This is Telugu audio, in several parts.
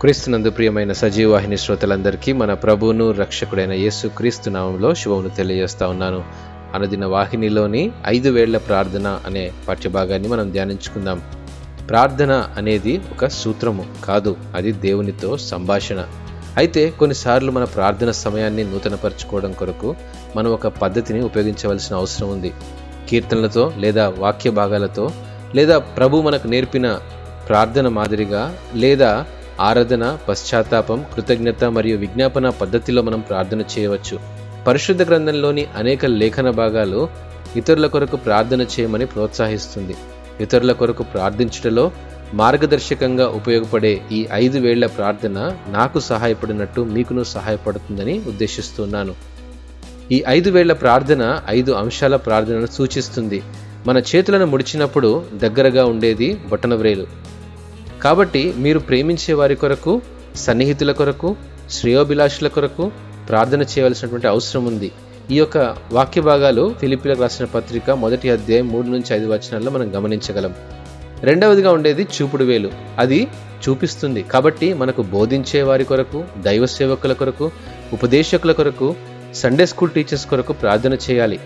క్రీస్తునందు ప్రియమైన సజీవాహిని శ్రోతలందరికీ మన ప్రభువును రక్షకుడైన యేసు క్రీస్తు నామంలో శుభమును తెలియజేస్తా ఉన్నాను. అనుదిన వాహినిలోని ఐదు వేళ్ళ ప్రార్థన అనే పాఠ్యభాగాన్ని మనం ధ్యానించుకుందాం. ప్రార్థన అనేది ఒక సూత్రము కాదు అది దేవునితో సంభాషణ. అయితే కొన్నిసార్లు మన ప్రార్థన సమయాన్ని నూతనపరచుకోవడం కొరకు మనం ఒక పద్ధతిని ఉపయోగించవలసిన అవసరం ఉంది. కీర్తనలతో లేదా వాక్య భాగాలతో లేదా ప్రభు మనకు నేర్పిన ప్రార్థన మాదిరిగా లేదా ఆరాధన పశ్చాత్తాపం కృతజ్ఞత మరియు విజ్ఞాపన పద్ధతిలో మనం ప్రార్థన చేయవచ్చు. పరిశుద్ధ గ్రంథంలోని అనేక లేఖన భాగాలు ఇతరుల కొరకు ప్రార్థన చేయమని ప్రోత్సహిస్తుంది. ఇతరుల కొరకు ప్రార్థించుటలో మార్గదర్శకంగా ఉపయోగపడే ఈ ఐదు వేళ్ళ ప్రార్థన నాకు సహాయపడినట్టు మీకును సహాయపడుతుందని ఉద్దేశిస్తున్నాను. ఈ ఐదు వేళ్ళ ప్రార్థన ఐదు అంశాల ప్రార్థనను సూచిస్తుంది. మన చేతులను ముడిచినప్పుడు దగ్గరగా ఉండేది బొటనవ్రేలు. కాబట్టి మీరు ప్రేమించే వారి కొరకు సన్నిహితుల కొరకు శ్రేయోభిలాషుల కొరకు ప్రార్థన చేయవలసినటువంటి అవసరం ఉంది. ఈ యొక్క వాక్య భాగాలు ఫిలిపిలకు రాసిన పత్రిక మొదటి అధ్యాయం మూడు నుంచి ఐదు వచనాల్లో మనం గమనించగలం. రెండవదిగా ఉండేది చూపుడు వేలు. అది చూపిస్తుంది. కాబట్టి మనకు బోధించే వారి కొరకు దైవ సేవకుల కొరకు ఉపదేశకుల కొరకు సండే స్కూల్ టీచర్స్ కొరకు ప్రార్థన చేయాలి.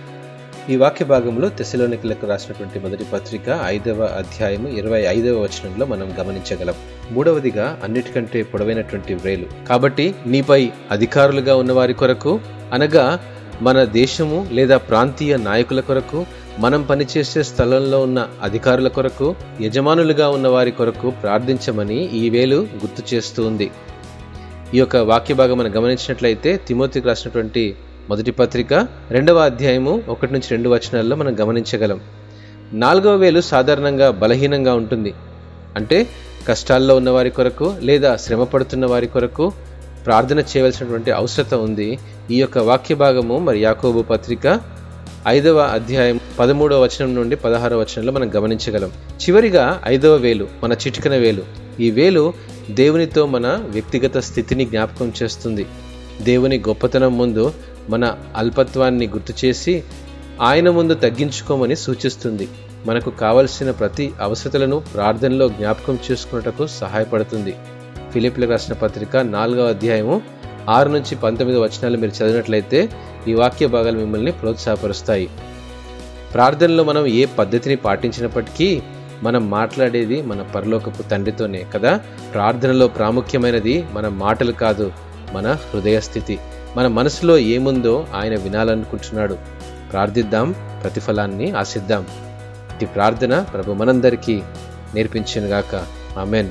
ఈ వాక్య భాగంలో తెశలోనికులకు రాసినటువంటి మొదటి పత్రిక ఐదవ అధ్యాయము ఇరవై ఐదవ వచనంలో మనం గమనించగలం. మూడవదిగా అన్నిటికంటే పొడవైనటువంటి వ్రేలు. కాబట్టి నీపై అధికారులుగా ఉన్న వారి కొరకు అనగా మన దేశము లేదా ప్రాంతీయ నాయకుల కొరకు మనం పనిచేసే స్థలంలో ఉన్న అధికారుల కొరకు యజమానులుగా ఉన్న వారి కొరకు ప్రార్థించమని ఈ వేలు గుర్తు చేస్తూ ఉంది. ఈ యొక్క వాక్య భాగం మనం గమనించినట్లయితే తిమోతికి రాసినటువంటి మొదటి పత్రిక రెండవ అధ్యాయము ఒకటి నుంచి రెండు వచనాల్లో మనం గమనించగలం. నాలుగవ వేలు సాధారణంగా బలహీనంగా ఉంటుంది. అంటే కష్టాల్లో ఉన్న వారి కొరకు లేదా శ్రమ పడుతున్న వారి కొరకు ప్రార్థన చేయవలసినటువంటి అవసరత ఉంది. ఈ యొక్క వాక్య భాగము మరి యాకోబు పత్రిక ఐదవ అధ్యాయం పదమూడవ వచనం నుండి పదహారవ వచనంలో మనం గమనించగలం. చివరిగా ఐదవ వేలు మన చిటికన వేలు. ఈ వేలు దేవునితో మన వ్యక్తిగత స్థితిని జ్ఞాపకం చేస్తుంది. దేవుని గొప్పతనం ముందు మన అల్పత్వాన్ని గుర్తు చేసి ఆయన ముందు తగ్గించుకోమని సూచిస్తుంది. మనకు కావలసిన ప్రతి అవసరతలను ప్రార్థనలో జ్ఞాపకం చేసుకున్నటకు సహాయపడుతుంది. ఫిలిప్లకు రాసిన పత్రిక నాలుగవ అధ్యాయము ఆరు నుంచి పంతొమ్మిది వచనాలు మీరు చదివినట్లయితే ఈ వాక్య భాగాలు మిమ్మల్ని ప్రోత్సాహపరుస్తాయి. ప్రార్థనలో మనం ఏ పద్ధతిని పాటించినప్పటికీ మనం మాట్లాడేది మన పరలోకపు తండ్రితోనే కదా? ప్రార్థనలో ప్రాముఖ్యమైనది మన మాటలు కాదు. మన హృదయ స్థితి మన మనసులో ఏముందో ఆయన వినాలనుకుంటున్నాడు. ప్రార్థిద్దాం ప్రతిఫలాన్ని ఆశిద్దాం. ఈ ప్రార్థన ప్రభు మనందరికీ నేర్పించినగాక ఆమెన్.